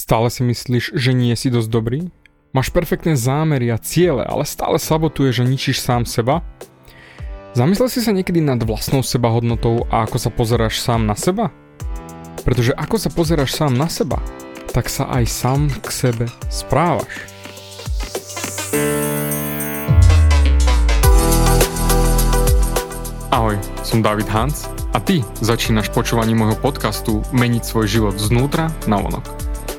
Stále si myslíš, že nie si dosť dobrý? Máš perfektné zámery a ciele, ale stále sabotuješ, že ničíš sám seba? Zamyslel si sa niekedy nad vlastnou sebahodnotou a ako sa pozeráš sám na seba? Pretože ako sa pozeráš sám na seba, tak sa aj sám k sebe správaš. Ahoj, som David Hans a ty začínaš počúvanie môjho podcastu Meniť svoj život znútra na vonok.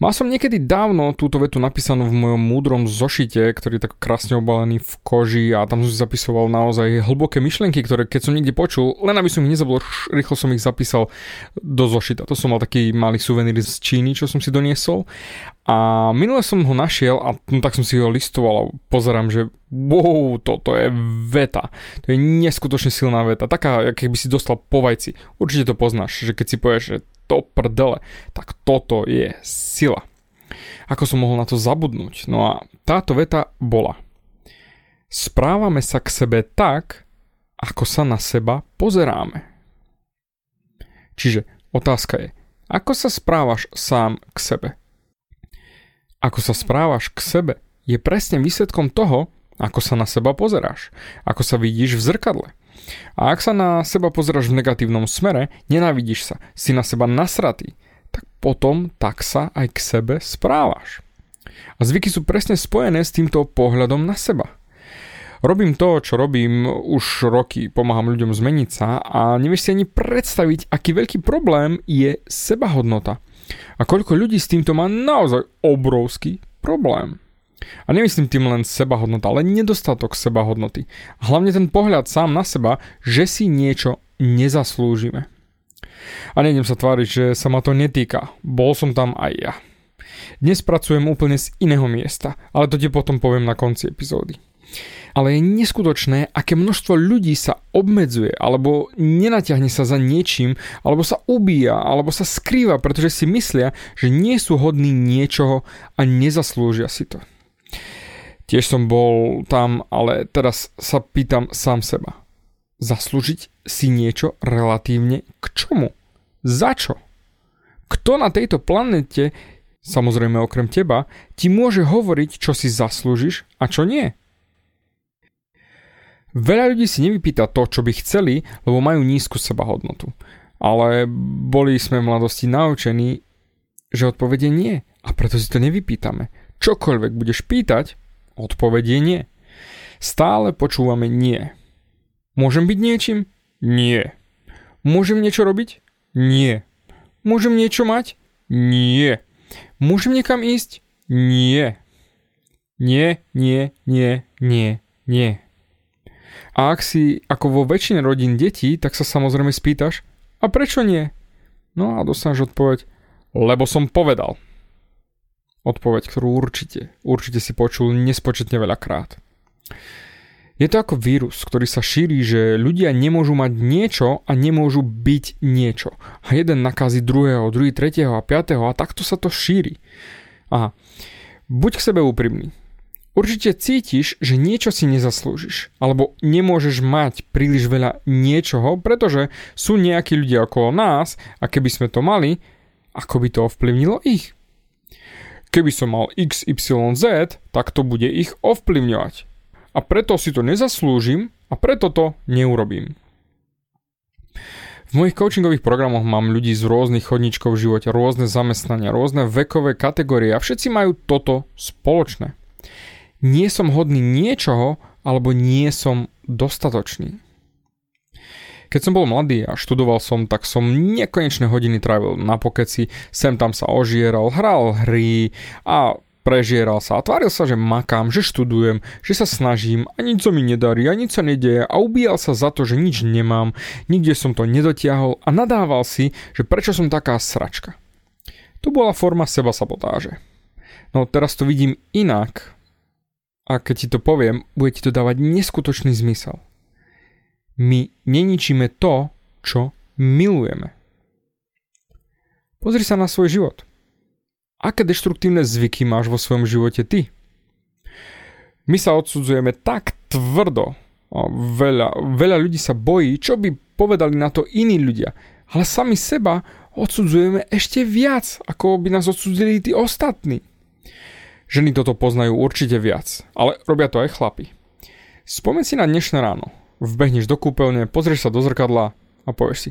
Mal som niekedy dávno túto vetu napísanú v mojom múdrom zošite, ktorý je tak krásne obalený v koži a tam som si zapisoval naozaj hlboké myšlienky, ktoré keď som niekde počul, len aby som ich nezabol, rýchlo som ich zapísal do zošita. To som mal taký malý suvenír z Číny, čo som si doniesol. A minule som ho našiel a no, tak som si ho listoval a pozerám, že wow, toto je veta. To je neskutočne silná veta. Taká, keby si dostal po vajci. Určite to poznáš, že keď si povieš, že to prdele, tak toto je sila. Ako som mohol na to zabudnúť? No a táto veta bola. Správame sa k sebe tak, ako sa na seba pozeráme. Čiže otázka je, ako sa správaš sám k sebe? Ako sa správaš k sebe je presne výsledkom toho, ako sa na seba pozeráš, ako sa vidíš v zrkadle. A ak sa na seba pozeráš v negatívnom smere, nenávidíš sa, si na seba nasratý, tak potom tak sa aj k sebe správaš. A zvyky sú presne spojené s týmto pohľadom na seba. Robím to, čo robím už roky, pomáham ľuďom zmeniť sa a nevieš si ani predstaviť, aký veľký problém je sebahodnota. A koľko ľudí s týmto má naozaj obrovský problém. A nemyslím tým len sebahodnota, ale nedostatok sebahodnoty. Hlavne ten pohľad sám na seba, že si niečo nezaslúžime. A nejdem sa tváriť, že sa ma to netýka. Bol som tam aj ja. Dnes pracujem úplne z iného miesta, ale to ti potom poviem na konci epizódy. Ale je neskutočné, aké množstvo ľudí sa obmedzuje, alebo nenatiahne sa za niečím, alebo sa ubíja, alebo sa skrýva, pretože si myslia, že nie sú hodní niečoho a nezaslúžia si to. Tiež som bol tam, ale teraz sa pýtam sám seba. Zaslúžiť si niečo relatívne k čomu? Za čo? Kto na tejto planete, samozrejme okrem teba, ti môže hovoriť, čo si zaslúžiš a čo nie? Veľa ľudí si nevypýta to, čo by chceli, lebo majú nízku sebahodnotu. Ale boli sme v mladosti naučení, že odpovede nie. A preto si to nevypýtame. Čokoľvek budeš pýtať, Odpovedie nie. Stále počúvame nie. Môžem byť niečím? Nie. Môžem niečo robiť? Nie. Môžem niečo mať? Nie. Môžem niekam ísť? Nie. Nie, nie, nie, nie, nie. A ak si ako vo väčšine rodín detí, tak sa samozrejme spýtaš, a prečo nie? No a dostaneš odpoveď, lebo som povedal. Odpoveď, ktorú určite, určite si počul nespočetne veľakrát. Je to ako vírus, ktorý sa šíri, že ľudia nemôžu mať niečo a nemôžu byť niečo. A jeden nakazí druhého, druhý tretieho a piatého a takto sa to šíri. Aha. Buď k sebe úprimný. Určite cítiš, že niečo si nezaslúžiš, alebo nemôžeš mať príliš veľa niečoho, pretože sú nejakí ľudia okolo nás a keby sme to mali, ako by to ovplyvnilo ich? Keby som mal XYZ, tak to bude ich ovplyvňovať. A preto si to nezaslúžim a preto to neurobím. V mojich coachingových programoch mám ľudí z rôznych chodníčkov v živote, rôzne zamestnania, rôzne vekové kategórie a všetci majú toto spoločné. Nie som hodný niečoho, alebo nie som dostatočný. Keď som bol mladý a študoval som, tak som nekonečné hodiny trávil na pokeci, sem tam sa ožieral, hral hry a Prežieral sa a tváril sa, že makám, že študujem, že sa snažím a nič sa mi nedarí a nič sa nedeje a ubíjal sa za to, že nič nemám, nikde som to nedotiahol a nadával si, že prečo som taká sračka. To bola forma seba sabotáže. No teraz to vidím inak a keď ti to poviem, bude ti to dávať neskutočný zmysel. My neničíme to, čo milujeme. Pozri sa na svoj život – Aké deštruktívne zvyky máš vo svojom živote ty? My sa odsudzujeme tak tvrdo. Veľa, veľa ľudí sa bojí, čo by povedali na to iní ľudia. Ale sami seba odsudzujeme ešte viac, ako by nás odsudzili tí ostatní. Ženy toto poznajú určite viac, ale robia to aj chlapi. Spomeň si na dnešné ráno. Vbehneš do kúpeľne, pozrieš sa do zrkadla a povieš si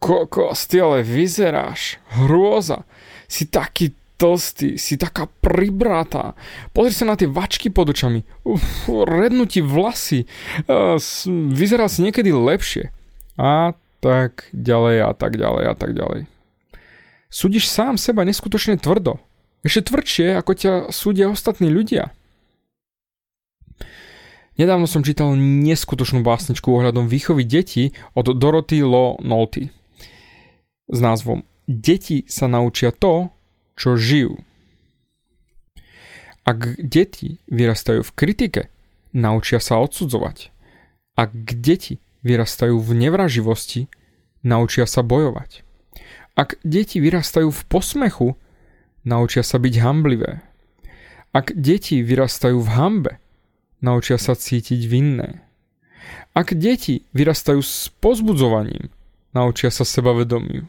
Kokos, ty ale vyzeráš. Hrôza. Si taký tlstý, si taká pribratá. Pozri sa na tie vačky pod očami. Uf, rednú ti vlasy. Vyzeral si niekedy lepšie. A tak ďalej a tak ďalej a tak ďalej. Súdiš sám seba neskutočne tvrdo. Ešte tvrdšie, ako ťa súdia ostatní ľudia. Nedávno som čítal neskutočnú básničku ohľadom výchovy detí od Dorothy Law Nolte s názvom Deti sa naučia to, čo žijú. Ak deti vyrastajú v kritike, naučia sa odsudzovať. Ak deti vyrastajú v nevraživosti, naučia sa bojovať. Ak deti vyrastajú v posmechu, naučia sa byť hamblivé. Ak deti vyrastajú v hambe, naučia sa cítiť vinné. Ak deti vyrastajú s pozbudzovaním, naučia sa sebavedomiu.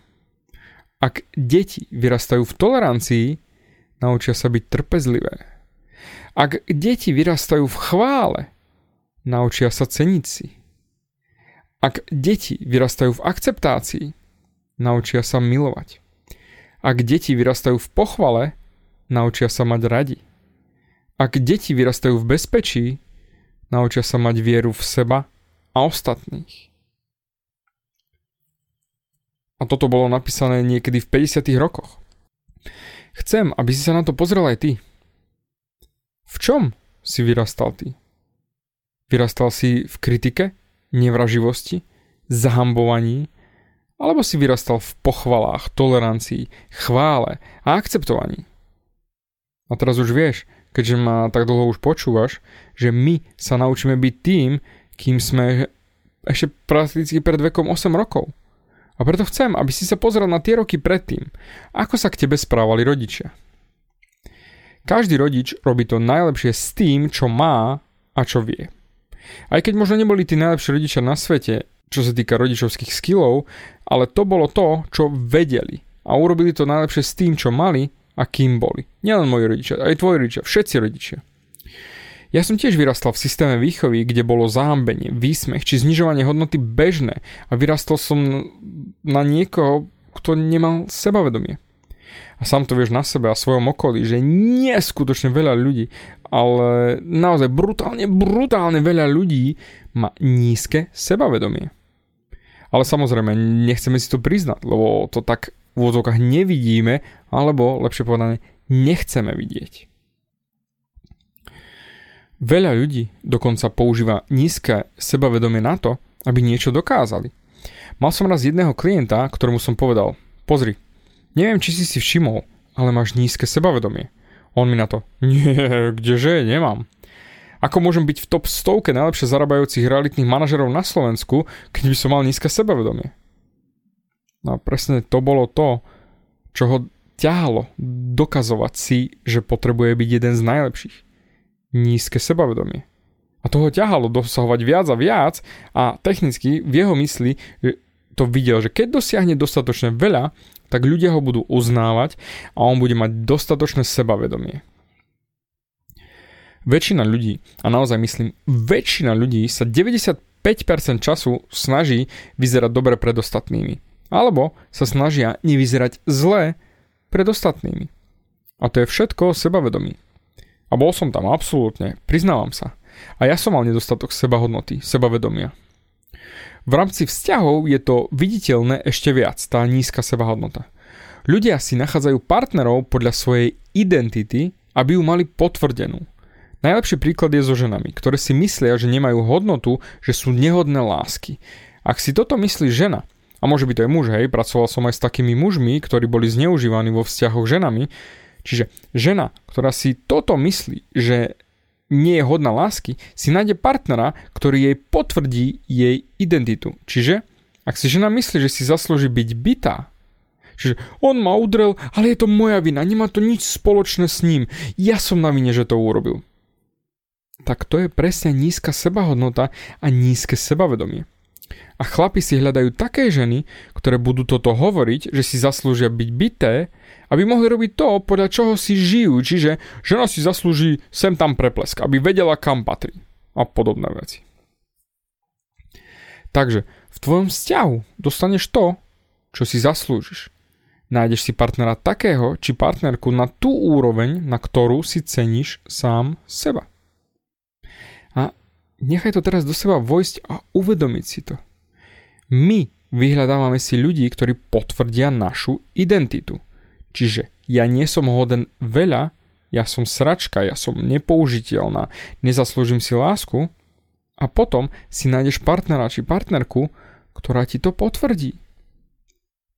Ak deti vyrastajú v tolerancii, naučia sa byť trpezlivé. Ak deti vyrastajú v chvále, naučia sa ceniť si. Ak deti vyrastajú v akceptácii, naučia sa milovať. Ak deti vyrastajú v pochvale, naučia sa mať radi. Ak deti vyrastajú v bezpečí, naučia sa mať vieru v seba a ostatných. A toto bolo napísané niekedy v 50. rokoch. Chcem, aby si sa na to pozrel aj ty. V čom si vyrastal ty? Vyrastal si v kritike, nevraživosti, zahambovaní, alebo si vyrastal v pochvalách, tolerancii, chvále a akceptovaní? A teraz už vieš, keďže ma tak dlho už počúvaš, že my sa naučíme byť tým, kým sme ešte prakticky pred vekom 8 rokov. A preto chcem, aby si sa pozrel na tie roky predtým, ako sa k tebe správali rodičia. Každý rodič robí to najlepšie s tým, čo má a čo vie. Aj keď možno neboli tí najlepší rodičia na svete, čo sa týka rodičovských skillov, ale to bolo to, čo vedeli. A urobili to najlepšie s tým, čo mali a kým boli. Nielen moji rodičia, aj tvoji rodičia, všetci rodičia. Ja som tiež vyrastal v systéme výchovy, kde bolo zahambenie, výsmech či znižovanie hodnoty bežné a vyrastol som na niekoho, kto nemal sebavedomie. A sám to vieš na sebe a svojom okolí, že nie skutočne veľa ľudí, ale naozaj brutálne, brutálne veľa ľudí má nízke sebavedomie. Ale samozrejme, nechceme si to priznať, lebo to tak úvodzovkách nevidíme, alebo lepšie povedané, nechceme vidieť. Veľa ľudí dokonca používa nízke sebavedomie na to, aby niečo dokázali. Mal som raz jedného klienta, ktorému som povedal, pozri, neviem, či si si všimol, ale máš nízke sebavedomie. On mi na to, nie, kdeže, nemám. Ako môžem byť v top stovke najlepšie zarábajúcich realitných manažerov na Slovensku, keď by som mal nízke sebavedomie? No a presne to bolo to, čo ho ťahalo dokazovať si, že potrebuje byť jeden z najlepších nízke sebavedomie. A toho ťahalo dosahovať viac a viac a technicky v jeho mysli to videl, že keď dosiahne dostatočne veľa, tak ľudia ho budú uznávať a on bude mať dostatočné sebavedomie. Väčšina ľudí, a naozaj myslím, väčšina ľudí sa 90% 5% času snaží vyzerať dobre pred ostatnými. Alebo sa snažia nevyzerať zle pred ostatnými. A to je všetko sebavedomí. A bol som tam, absolútne, priznávam sa. A ja som mal nedostatok sebahodnoty, sebavedomia. V rámci vzťahov je to viditeľné ešte viac, tá nízka sebahodnota. Ľudia si nachádzajú partnerov podľa svojej identity, aby ju mali potvrdenú. Najlepší príklad je so ženami, ktoré si myslia, že nemajú hodnotu, že sú nehodné lásky. Ak si toto myslí žena, a môže byť to aj muž, hej, pracoval som aj s takými mužmi, ktorí boli zneužívaní vo vzťahoch ženami, čiže žena, ktorá si toto myslí, že nie je hodná lásky, si nájde partnera, ktorý jej potvrdí jej identitu. Čiže, ak si žena myslí, že si zaslúži byť bytá, čiže on ma udrel, ale je to moja vina, nemá to nič spoločné s ním, ja som na vine, že to urobil. Tak to je presne nízka sebahodnota a nízke sebavedomie. A chlapi si hľadajú také ženy, ktoré budú toto hovoriť, že si zaslúžia byť byté, aby mohli robiť to, podľa čoho si žijú. Čiže žena si zaslúži sem tam preplesk, aby vedela, kam patrí. A podobné veci. Takže v tvojom vzťahu dostaneš to, čo si zaslúžiš. Nájdeš si partnera takého, či partnerku na tú úroveň, na ktorú si ceníš sám seba. A nechaj to teraz do seba vojsť a uvedomiť si to. My vyhľadávame si ľudí, ktorí potvrdia našu identitu. Čiže ja nie som hoden veľa, ja som sračka, ja som nepoužiteľná, nezaslúžim si lásku a potom si nájdeš partnera či partnerku, ktorá ti to potvrdí.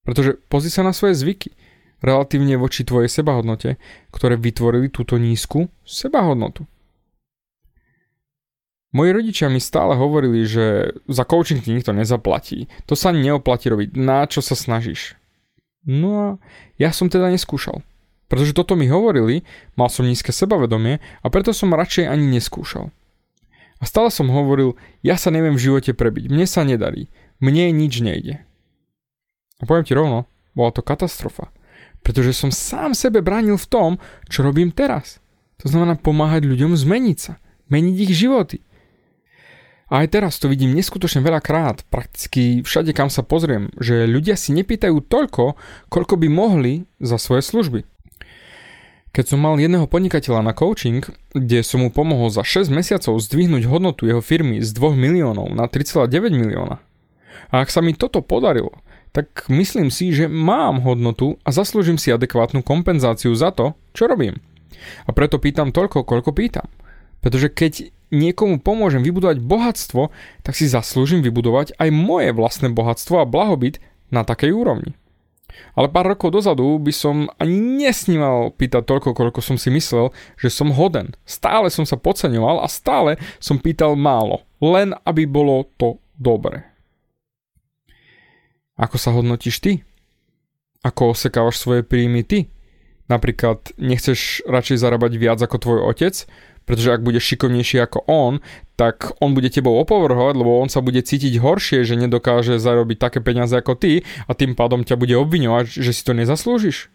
Pretože pozri sa na svoje zvyky, relatívne voči tvojej sebahodnote, ktoré vytvorili túto nízku sebahodnotu. Moji rodičia mi stále hovorili, že za coaching ti nikto nezaplatí. To sa neoplatí robiť. Na čo sa snažíš? No a ja som teda neskúšal. Pretože toto mi hovorili, mal som nízke sebavedomie a preto som radšej ani neskúšal. A stále som hovoril, ja sa neviem v živote prebiť, mne sa nedarí, mne nič nejde. A poviem ti rovno, bola to katastrofa. Pretože som sám sebe bránil v tom, čo robím teraz. To znamená pomáhať ľuďom zmeniť sa, meniť ich životy. A aj teraz to vidím neskutočne veľakrát, prakticky všade kam sa pozriem, že ľudia si nepýtajú toľko, koľko by mohli za svoje služby. Keď som mal jedného podnikateľa na coaching, kde som mu pomohol za 6 mesiacov zdvihnúť hodnotu jeho firmy z 2 miliónov na 3,9 milióna. A ak sa mi toto podarilo, tak myslím si, že mám hodnotu a zaslúžim si adekvátnu kompenzáciu za to, čo robím. A preto pýtam toľko, koľko pýtam. Pretože keď niekomu pomôžem vybudovať bohatstvo, tak si zaslúžim vybudovať aj moje vlastné bohatstvo a blahobyt na takej úrovni. Ale pár rokov dozadu by som ani nesníval pýtať toľko, koľko som si myslel, že som hoden. Stále som sa podceňoval a stále som pýtal málo, len aby bolo to dobre. Ako sa hodnotíš ty? Ako osekávaš svoje príjmy ty? Napríklad nechceš radšej zarábať viac ako tvoj otec, pretože ak budeš šikovnejší ako on, tak on bude tebou opovrhovať, lebo on sa bude cítiť horšie, že nedokáže zarobiť také peniaze ako ty a tým pádom ťa bude obviňovať, že si to nezaslúžiš.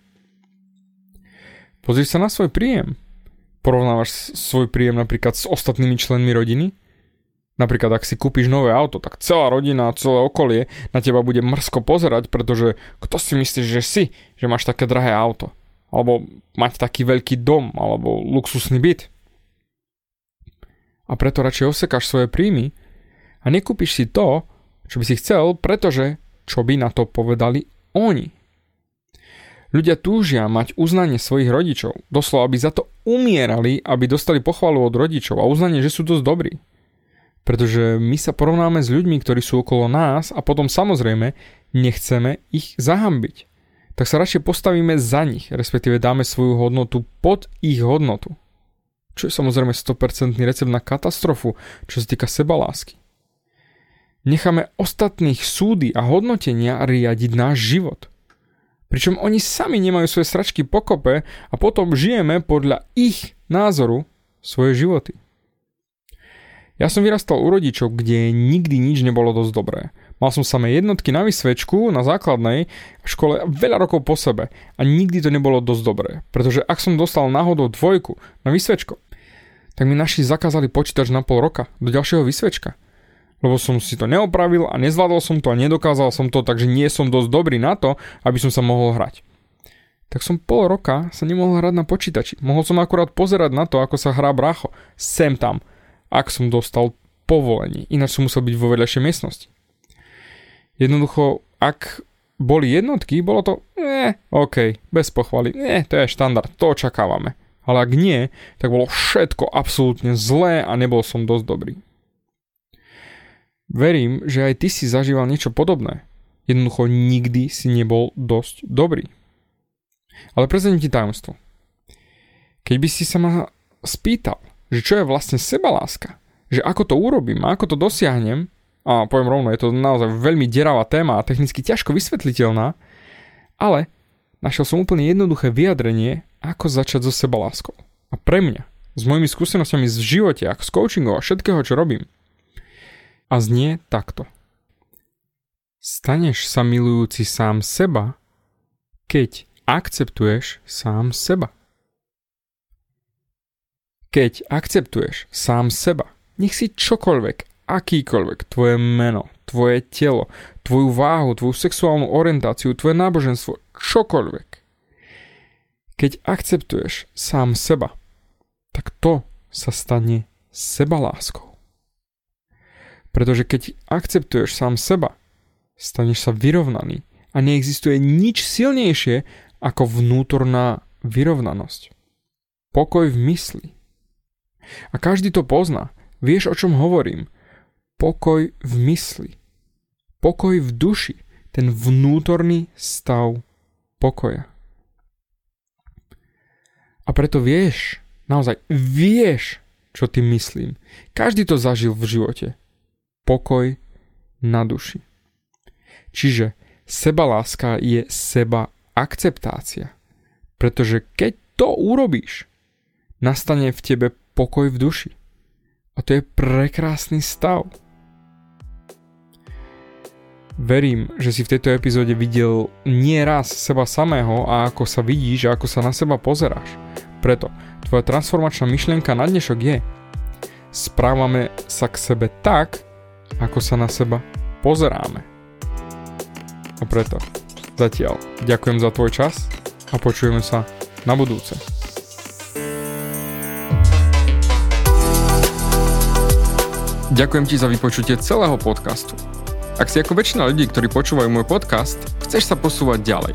Pozri sa na svoj príjem. Porovnávaš svoj príjem napríklad s ostatnými členmi rodiny? Napríklad, ak si kúpiš nové auto, tak celá rodina, celé okolie na teba bude mrsko pozerať, pretože kto si myslíš, že si, že máš také drahé auto? Alebo mať taký veľký dom, alebo luxusný byt? A preto radšej osekáš svoje príjmy a nekúpiš si to, čo by si chcel, pretože čo by na to povedali oni. Ľudia túžia mať uznanie svojich rodičov, doslova aby za to umierali, aby dostali pochvalu od rodičov a uznanie, že sú dosť dobrí. Pretože my sa porovnáme s ľuďmi, ktorí sú okolo nás a potom samozrejme nechceme ich zahambiť. Tak sa radšej postavíme za nich, respektíve dáme svoju hodnotu pod ich hodnotu čo je samozrejme 100% recept na katastrofu, čo sa týka sebalásky. Necháme ostatných súdy a hodnotenia riadiť náš život. Pričom oni sami nemajú svoje sračky pokope a potom žijeme podľa ich názoru svoje životy. Ja som vyrastal u rodičov, kde nikdy nič nebolo dosť dobré. Mal som samé jednotky na vysvečku na základnej škole veľa rokov po sebe a nikdy to nebolo dosť dobré. Pretože ak som dostal náhodou dvojku na vysvečko, tak mi naši zakázali počítač na pol roka do ďalšieho vysvečka. lebo som si to neopravil a nezvládol som to a nedokázal som to, takže nie som dosť dobrý na to, aby som sa mohol hrať. Tak som pol roka sa nemohol hrať na počítači. Mohol som akurát pozerať na to, ako sa hrá bracho. Sem tam. Ak som dostal povolenie. Ináč som musel byť vo vedľajšej miestnosti. Jednoducho, ak boli jednotky, bolo to, eh, OK, bez pochvaly, eh, to je štandard, to očakávame. Ale ak nie, tak bolo všetko absolútne zlé a nebol som dosť dobrý. Verím, že aj ty si zažíval niečo podobné. Jednoducho nikdy si nebol dosť dobrý. Ale prezident ti tajomstvo. Keď by si sa ma spýtal, že čo je vlastne sebaláska, že ako to urobím a ako to dosiahnem, a poviem rovno, je to naozaj veľmi deravá téma a technicky ťažko vysvetliteľná, ale našiel som úplne jednoduché vyjadrenie, ako začať so sebaláskou. A pre mňa, s mojimi skúsenostiami z živote, ako s coachingom a všetkého, čo robím, a znie takto. Staneš sa milujúci sám seba, keď akceptuješ sám seba. Keď akceptuješ sám seba, nech si čokoľvek, akýkoľvek, tvoje meno, tvoje telo, tvoju váhu, tvoju sexuálnu orientáciu, tvoje náboženstvo, čokoľvek. Keď akceptuješ sám seba, tak to sa stane sebaláskou. Pretože keď akceptuješ sám seba, staneš sa vyrovnaný a neexistuje nič silnejšie ako vnútorná vyrovnanosť. Pokoj v mysli. A každý to pozná. Vieš, o čom hovorím. Pokoj v mysli. Pokoj v duši. Ten vnútorný stav pokoja. A preto vieš, naozaj vieš, čo tým myslím. Každý to zažil v živote pokoj na duši. Čiže sebaláska je seba akceptácia. Pretože keď to urobíš, nastane v tebe pokoj v duši. A to je prekrásny stav. Verím, že si v tejto epizóde videl nie raz seba samého a ako sa vidíš a ako sa na seba pozeráš. Preto tvoja transformačná myšlienka na dnešok je správame sa k sebe tak, ako sa na seba pozeráme. A preto zatiaľ ďakujem za tvoj čas a počujeme sa na budúce. Ďakujem ti za vypočutie celého podcastu. Ak si ako väčšina ľudí, ktorí počúvajú môj podcast, chceš sa posúvať ďalej.